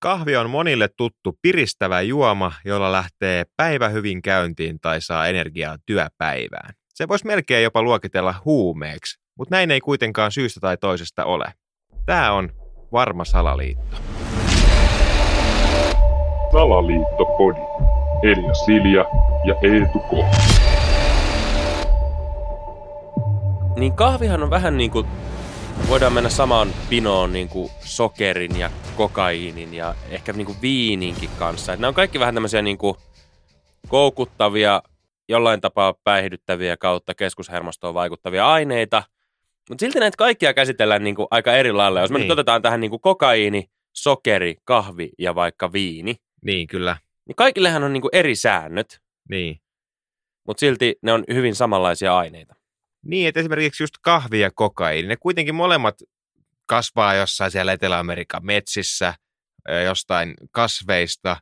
Kahvi on monille tuttu piristävä juoma, jolla lähtee päivä hyvin käyntiin tai saa energiaa työpäivään. Se voisi melkein jopa luokitella huumeeksi, mutta näin ei kuitenkaan syystä tai toisesta ole. Tämä on varma salaliitto. Salaliittopodi. Elia Silja ja Eetu K. Niin kahvihan on vähän niin kuin, voidaan mennä samaan pinoon niin kuin sokerin ja kokaiinin ja ehkä niin kuin viininkin kanssa. Et nämä on kaikki vähän tämmöisiä niin kuin koukuttavia, jollain tapaa päihdyttäviä kautta keskushermostoon vaikuttavia aineita. Mutta silti näitä kaikkia käsitellään niin kuin aika eri lailla. Jos me Niin. nyt otetaan tähän niin kuin kokaiini, sokeri, kahvi ja vaikka viini, Niin, kyllä. niin kaikillehan on niin kuin eri säännöt, Niin. mutta silti ne on hyvin samanlaisia aineita. Niin, että esimerkiksi just kahvi ja kokaiini, ne kuitenkin molemmat kasvaa jossain siellä Etelä-Amerikan metsissä, jostain kasveista,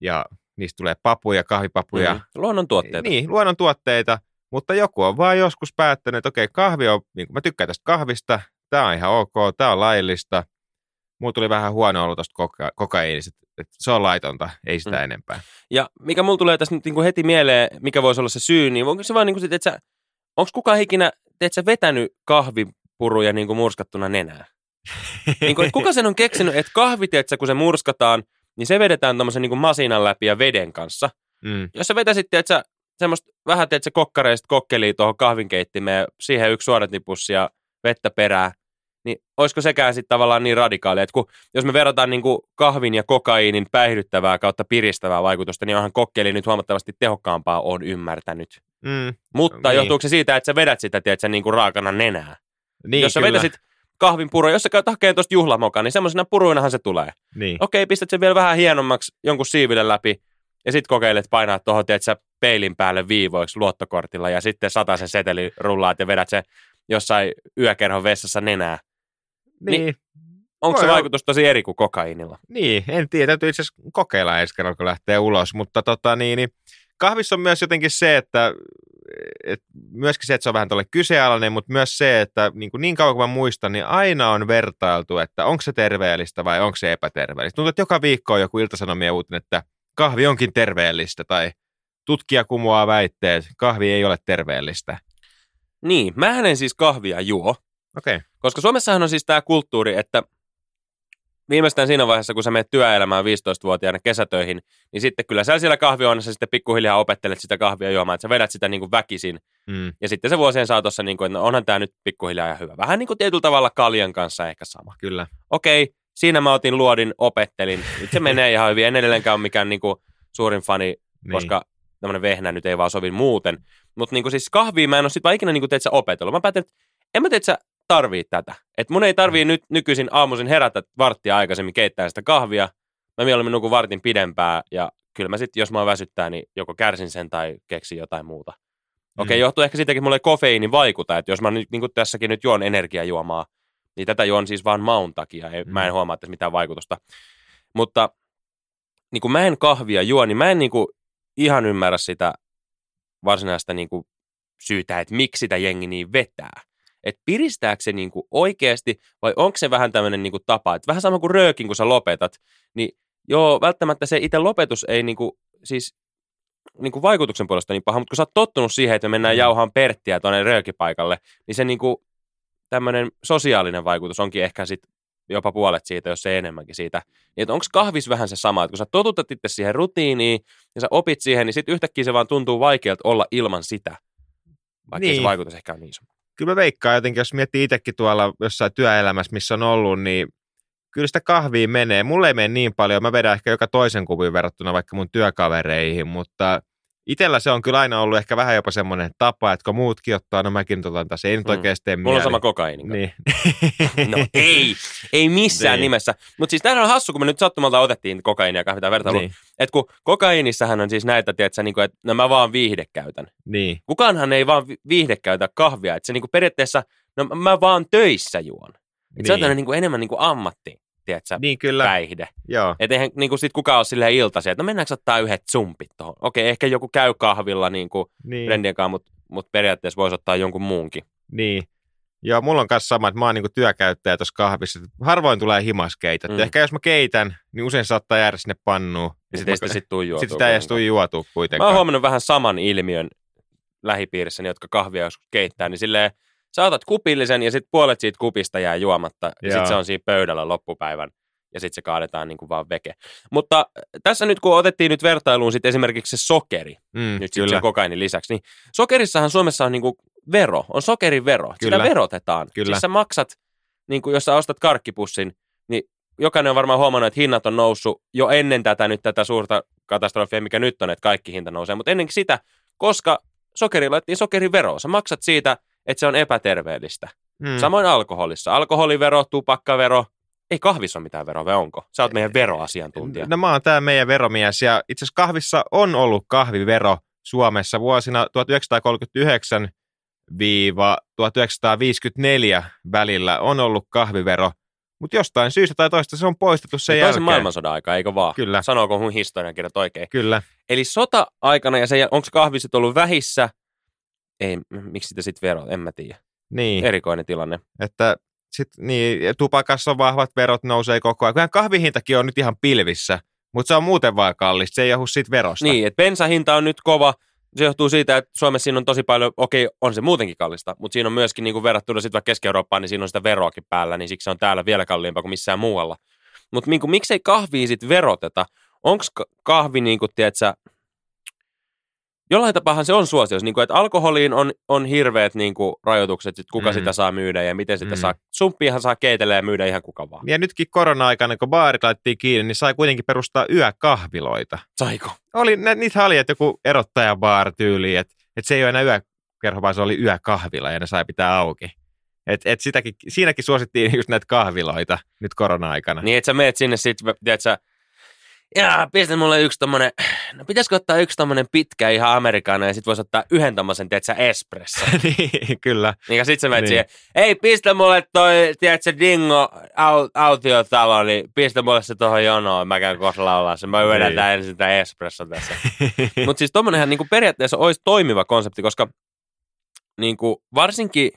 ja niistä tulee papuja, kahvipapuja. Mm. Luonnontuotteita. Niin, luonnontuotteita, mutta joku on vaan joskus päättänyt, että okei, kahvi on, niin kuin mä tykkään tästä kahvista, tämä on ihan ok, tämä on laillista. Mulla tuli vähän huono olo tuosta koka- kokaiinista, että se on laitonta, ei sitä Mm. enempää. Ja mikä mulla tulee tässä nyt niinku heti mieleen, mikä voisi olla se syy, niin onko se vaan niinku sit, että sä, onko kukaan ikinä, et sä vetänyt kahvipuruja niinku murskattuna nenää? niinku, et kuka sen on keksinyt, että kahvi, tiedätkö, kun se murskataan, niin se vedetään tommosen niinku masinan läpi ja veden kanssa. Mm. Jos sä vetäisit, tiedätkö, semmoista vähän, tiedätkö, kokkareista kokkeliin tuohon kahvinkeittimeen, siihen yksi suodatnipussi ja vettä perää, niin olisiko sekään sitten tavallaan niin radikaali, että kun, jos me verrataan niin kuin kahvin ja kokaiinin päihdyttävää kautta piristävää vaikutusta, niin onhan kokkeli nyt huomattavasti tehokkaampaa, on ymmärtänyt. Mm. Mutta Niin. niin. johtuuko se siitä, että sä vedät sitä, tiedätkö, niin kuin raakana nenää? Niin, jos sä kyllä. vetäisit kahvin puro, jos sä käyt hakemaan tuosta juhlamokan, niin semmoisena puruinahan se tulee. Niin. Okei, pistät sen vielä vähän hienommaksi jonkun siiville läpi ja sitten kokeilet painaa tuohon, sä peilin päälle viivoiksi luottokortilla ja sitten sata sen seteli rullaat ja vedät sen jossain yökerhon vessassa nenää. Niin. Onko Voi se vaikutus tosi eri kuin kokainilla? Niin, en tiedä. Täytyy itse asiassa kokeilla ensi kerralla, kun lähtee ulos. Mutta tota, niin, niin, kahvissa on myös jotenkin se, että et myöskin se, että se on vähän tuolle kyseenalainen, mutta myös se, että niin, kuin niin kauan kuin mä muistan, niin aina on vertailtu, että onko se terveellistä vai onko se epäterveellistä. Tuntuu, että joka viikko on joku iltasanomien uutinen, että kahvi onkin terveellistä tai tutkija kumoaa väitteet, kahvi ei ole terveellistä. Niin, mä en siis kahvia juo, Okei. Okay. koska Suomessahan on siis tämä kulttuuri, että viimeistään siinä vaiheessa, kun sä menet työelämään 15-vuotiaana kesätöihin, niin sitten kyllä sä siellä kahvihuoneessa sitten pikkuhiljaa opettelet sitä kahvia juomaan, että sä vedät sitä niin kuin väkisin Mm. Ja sitten se vuosien saatossa, niin kuin, että no onhan tämä nyt pikkuhiljaa ja hyvä. Vähän niin kuin tietyllä tavalla kaljan kanssa ehkä sama. Kyllä. Okei, siinä mä otin luodin, opettelin. Nyt se menee ihan hyvin. En edelleenkään ole mikään niin kuin, suurin fani, Niin. koska tämmöinen vehnä nyt ei vaan sovi muuten. Mutta niin siis kahvia mä en ole sit vaan ikinä niin kuin, teet, opetellut. Mä päätin, että en mä teet, sä tarvii tätä. Että mun ei tarvii nyt nykyisin aamuisin herätä varttia aikaisemmin keittää sitä kahvia. Mä mieluummin nukun vartin pidempää ja kyllä mä sitten, jos mä väsyttää, niin joko kärsin sen tai keksin jotain muuta. Okei, Mm. johtuu ehkä siitäkin, että mulle ei kofeiini vaikuta, että jos mä nyt, niin kuin tässäkin nyt juon energiajuomaa, niin tätä juon siis vaan maun takia, ei, Mm. mä en huomaa tässä mitään vaikutusta. Mutta niin kuin mä en kahvia juo, niin mä en niin kuin ihan ymmärrä sitä varsinaista niin kuin syytä, että miksi sitä jengi niin vetää. Että piristääkö se niin kuin oikeasti vai onko se vähän tämmöinen niin kuin tapa, että vähän sama kuin röökin, kun sä lopetat, niin joo, välttämättä se itse lopetus ei niin kuin, siis niin kuin vaikutuksen puolesta niin paha, mutta kun sä oot tottunut siihen, että me mennään Mm. jauhaan perttiä tuonne röökipaikalle, niin se niin kuin, tämmöinen sosiaalinen vaikutus onkin ehkä sit jopa puolet siitä, jos ei enemmänkin siitä. Niin, onko kahvis vähän se sama, että kun sä totutat itse siihen rutiiniin ja sä opit siihen, niin sitten yhtäkkiä se vaan tuntuu vaikealta olla ilman sitä, vaikka. Niin. se vaikutus ehkä on niin iso. Kyllä mä veikkaan jotenkin, jos miettii itsekin tuolla jossain työelämässä, missä on ollut, niin kyllä sitä kahvia menee. Mulle ei mene niin paljon, mä vedän ehkä joka toisen kupin verrattuna vaikka mun työkavereihin, mutta itsellä se on kyllä aina ollut ehkä vähän jopa semmoinen tapa, että kun muutkin ottaa, no mäkin otan tässä, ei nyt Mm. oikeasti tee Mulla on sama kokaini. Niin. No ei, ei missään Niin. nimessä. Mutta siis tämähän on hassu, kun me nyt sattumalta otettiin kokaiinia ja kahvia vertailua. niin. Että kun kokaiinissahan on siis näitä, tiedätkö, niin kuin, että no mä vaan viihde käytän. niin. Kukaanhan ei vaan vi- viihde käytä kahvia. Että se niin kuin periaatteessa, no mä vaan töissä juon. Et Se on Niin. niin kuin enemmän niin kuin ammatti, tiedätkö, Niin kyllä, päihde. joo. Että eihän niin kuin sit kukaan ole silleen iltaisin, että no mennäänkö ottaa yhdet zumpit tuohon. Okei, ehkä joku käy kahvilla niin kuin Niin. mutta mut periaatteessa voisi ottaa jonkun muunkin. Niin. Joo, mulla on kanssa sama, että mä oon niinku työkäyttäjä tuossa kahvissa. Harvoin tulee himaskeita. Mm. Ehkä jos mä keitän, niin usein saattaa jäädä sinne pannuun. Ja sit sitten mä- sit, sit tuu juotua sit sitä ei edes kuitenkaan. tule juotua Mä kuitenkaan. oon huomannut vähän saman ilmiön lähipiirissäni, jotka kahvia joskus keittää, niin silleen sä otat kupillisen ja sitten puolet siitä kupista jää juomatta ja sitten se on siinä pöydällä loppupäivän ja sitten se kaadetaan niin kuin vaan veke. Mutta äh, tässä nyt kun otettiin nyt vertailuun sit esimerkiksi se sokeri, mm, nyt sitten sen kokainin lisäksi, niin sokerissahan Suomessa on niinku vero, on sokerivero. Sitä Kyllä. verotetaan. Kyllä. Siis sä maksat, niin kuin jos sä ostat karkkipussin, niin jokainen on varmaan huomannut, että hinnat on noussut jo ennen tätä nyt tätä suurta katastrofia, mikä nyt on, että kaikki hinta nousee. Mutta ennenkin sitä, koska sokeri laitettiin sokerivero. Sä maksat siitä, että se on epäterveellistä. mm. Samoin alkoholissa. Alkoholivero, tupakkavero. Ei kahvissa ole mitään veroa, vai onko? Sä oot meidän veroasiantuntija. No mä oon tää meidän veromies ja itse asiassa kahvissa on ollut kahvivero Suomessa vuosina 1939-1954 välillä on ollut kahvivero, mutta jostain syystä tai toista se on poistettu sen Toisen jälkeen. maailmansodan aika, eikö vaan? Kyllä. Sanooko mun historiankirjat oikein? Kyllä, Eli sota-aikana ja sen, onko kahvi sit ollut vähissä? Ei, miksi sitä sitten vero? En mä tiedä. niin. Erikoinen tilanne. Että sit, niin, tupakassa on vahvat verot, nousee koko ajan. Kyllähän kahvihintakin on nyt ihan pilvissä, mutta se on muuten vaan kallista, se ei johdu siitä verosta. Niin, että bensahinta on nyt kova. Se johtuu siitä, että Suomessa siinä on tosi paljon, okei, on se muutenkin kallista, mutta siinä on myöskin niin kuin verrattuna sitten vaikka Keski-Eurooppaan, niin siinä on sitä veroakin päällä, niin siksi se on täällä vielä kalliimpaa kuin missään muualla. Mutta niin miksei kahvia sitten veroteta? Onko kahvi, niin kuin, tiedätkö, jollain tapaahan se on suosiossa, niin kuin, että alkoholiin on, on hirveät niin kuin, rajoitukset, että kuka Mm. sitä saa myydä ja miten sitä Mm. saa. Sumppiahan saa keitellä ja myydä ihan kuka vaan. Ja nytkin korona-aikana, kun baarit laitettiin kiinni, niin sai kuitenkin perustaa yökahviloita. Saiko? Oli, nä- niitä oli, että joku erottajabaar tyyli, että, että se ei ole enää yökerho, vaan se oli yökahvila ja ne sai pitää auki. Et, et sitäkin, siinäkin suosittiin just näitä kahviloita nyt korona-aikana. Niin, että sä meet sinne sit, tiedät sä, jaa, pistä mulle yksi tommonen, no pitäisikö ottaa yksi tommonen pitkä ihan amerikana ja sit vois ottaa yhden tommosen, tiedät sä, espresso. niin, kyllä. Niin ja sit sä menet Niin. siihen, ei pistä mulle toi, tiedät sä, dingo au, autiotalo, niin pistä mulle se tohon jonoon, mä käyn kohta laulaa sen, mä vedän Niin. ensin tää espresso tässä. Mutta siis tommonenhan niinku periaatteessa olisi toimiva konsepti, koska niinku, varsinkin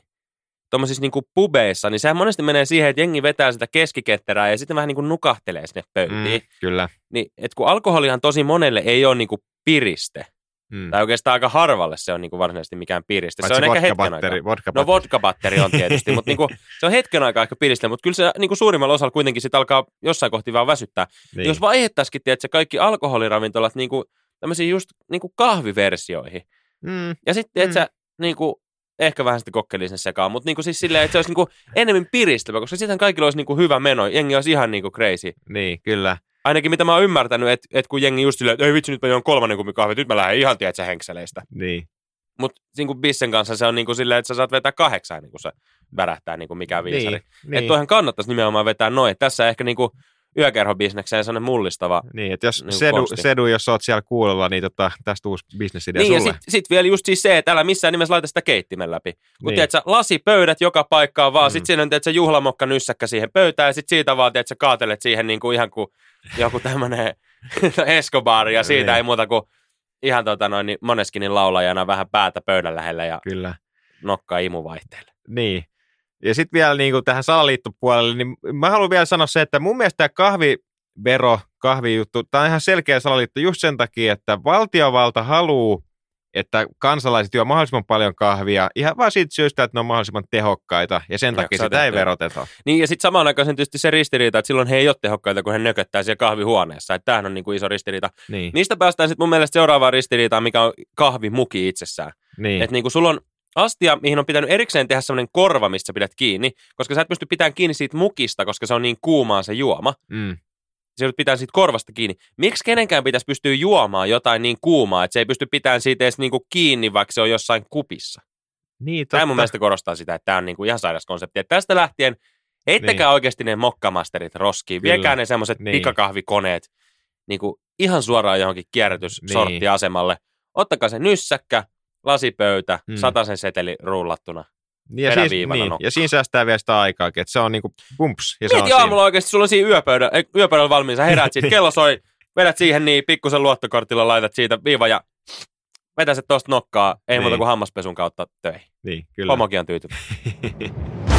tuommoisissa niinku pubeissa, niin sehän monesti menee siihen, että jengi vetää sitä keskiketterää ja sitten vähän niinku nukahtelee sinne pöytiin. mm, kyllä. Niin, et kun alkoholihan tosi monelle ei ole niinku piriste, Mm. tai oikeastaan aika harvalle se on niinku varsinaisesti mikään piriste. Paitsi se on ehkä hetken aikaa. vodka-batteri. No vodka-batteri on tietysti, mutta niinku, se on hetken aikaa ehkä piriste, mutta kyllä se niinku suurimmalla osalla kuitenkin sit alkaa jossain kohti vaan väsyttää. niin. Jos vaihettaisikin, että kaikki alkoholiravintolat niinku, tämmöisiin just niinku kahviversioihin. mm, Ja sitten, että Mm. sä niinku, ehkä vähän sitten kokkelin sen sekaan, mutta niinku siis silleen, että se olisi niinku enemmän piristävä, koska sitten kaikilla olisi niinku hyvä meno, jengi olisi ihan niinku crazy. niin, kyllä. Ainakin mitä mä oon ymmärtänyt, että et kun jengi just silleen, että ei vitsi, nyt mä juon kolmannen kupin kahvit, nyt mä lähden ihan, tiedätkö, henkseleistä. Niin. Mutta niinku Bissen kanssa se on niinku silleen, että sä saat vetää kahdeksan, niin kun se värähtää niinku mikä viisari. Niin, Niin. niin. Että toihan kannattaisi nimenomaan vetää noin. Tässä ehkä niinku yökerhobisnekseen sellainen mullistava. Niin, että jos Niin, sedu, konsti. sedu, jos oot siellä kuulolla, niin tota, tästä uusi bisnesidea Niin, ja sulle. sitten sit vielä just siis se, että älä missään nimessä laita sitä keittimen läpi. Kun Niin. tiedät sä, lasipöydät joka paikkaan vaan, Mm. mm. sit siinä on tiedät sä, juhlamokka nyssäkkä siihen pöytään, ja sit siitä vaan tiedät sä, kaatelet siihen niin kuin ihan kuin joku tämmönen Escobar, ja siitä Niin. ei muuta kuin ihan tota noin, niin moneskinin laulajana vähän päätä pöydän lähellä ja Kyllä. nokkaa imuvaihteelle. Niin. Ja sitten vielä niin kuin tähän salaliittopuolelle, niin mä haluan vielä sanoa se, että mun mielestä tämä kahvivero, kahvijuttu, tämä on ihan selkeä salaliitto just sen takia, että valtiovalta haluaa, että kansalaiset juo mahdollisimman paljon kahvia, ihan vaan siitä syystä, että ne on mahdollisimman tehokkaita, ja sen takia sitä ei veroteta. Niin, ja sitten samaan aikaan sen tietysti se ristiriita, että silloin he ei ole tehokkaita, kun he nököttää siellä kahvihuoneessa. Että tämähän on niin kuin iso ristiriita. Niin, Niistä päästään sitten mun mielestä seuraavaan ristiriitaan, mikä on kahvimuki itsessään. niin. Että niinku sulla on astia, mihin on pitänyt erikseen tehdä semmoinen korva, mistä sä pidät kiinni, koska sä et pysty pitämään kiinni siitä mukista, koska se on niin kuumaa se juoma. Mm. Se joudut pitämään siitä korvasta kiinni. Miksi kenenkään pitäisi pystyä juomaan jotain niin kuumaa, että se ei pysty pitämään siitä edes niinku kiinni, vaikka se on jossain kupissa? Niin, Tämä totta. mun mielestä korostaa sitä, että tämä on niinku ihan sairas konsepti. Että tästä lähtien heittäkää niin. oikeasti ne mokkamasterit roskiin. Kyllä. Viekää ne semmoiset Niin. niin. pikakahvikoneet niinku ihan suoraan johonkin kierrätyssorttiasemalle. Ottakaa se nyssäkkä, lasipöytä, Mm. sataisen seteli rullattuna. ja, siis, niin, ja siinä säästää vielä sitä aikaakin, että se on niinku pumps. Ja se on Mieti siinä. aamulla oikeasti, sulla on siinä yöpöydä, ei, yöpöydällä valmiin, sä heräät siitä, kello soi, vedät siihen niin pikkusen luottokortilla, laitat siitä viiva ja vetä se tosta nokkaa, ei Niin. muuta kuin hammaspesun kautta töihin. Niin, kyllä. Pomokin on tyytyväinen.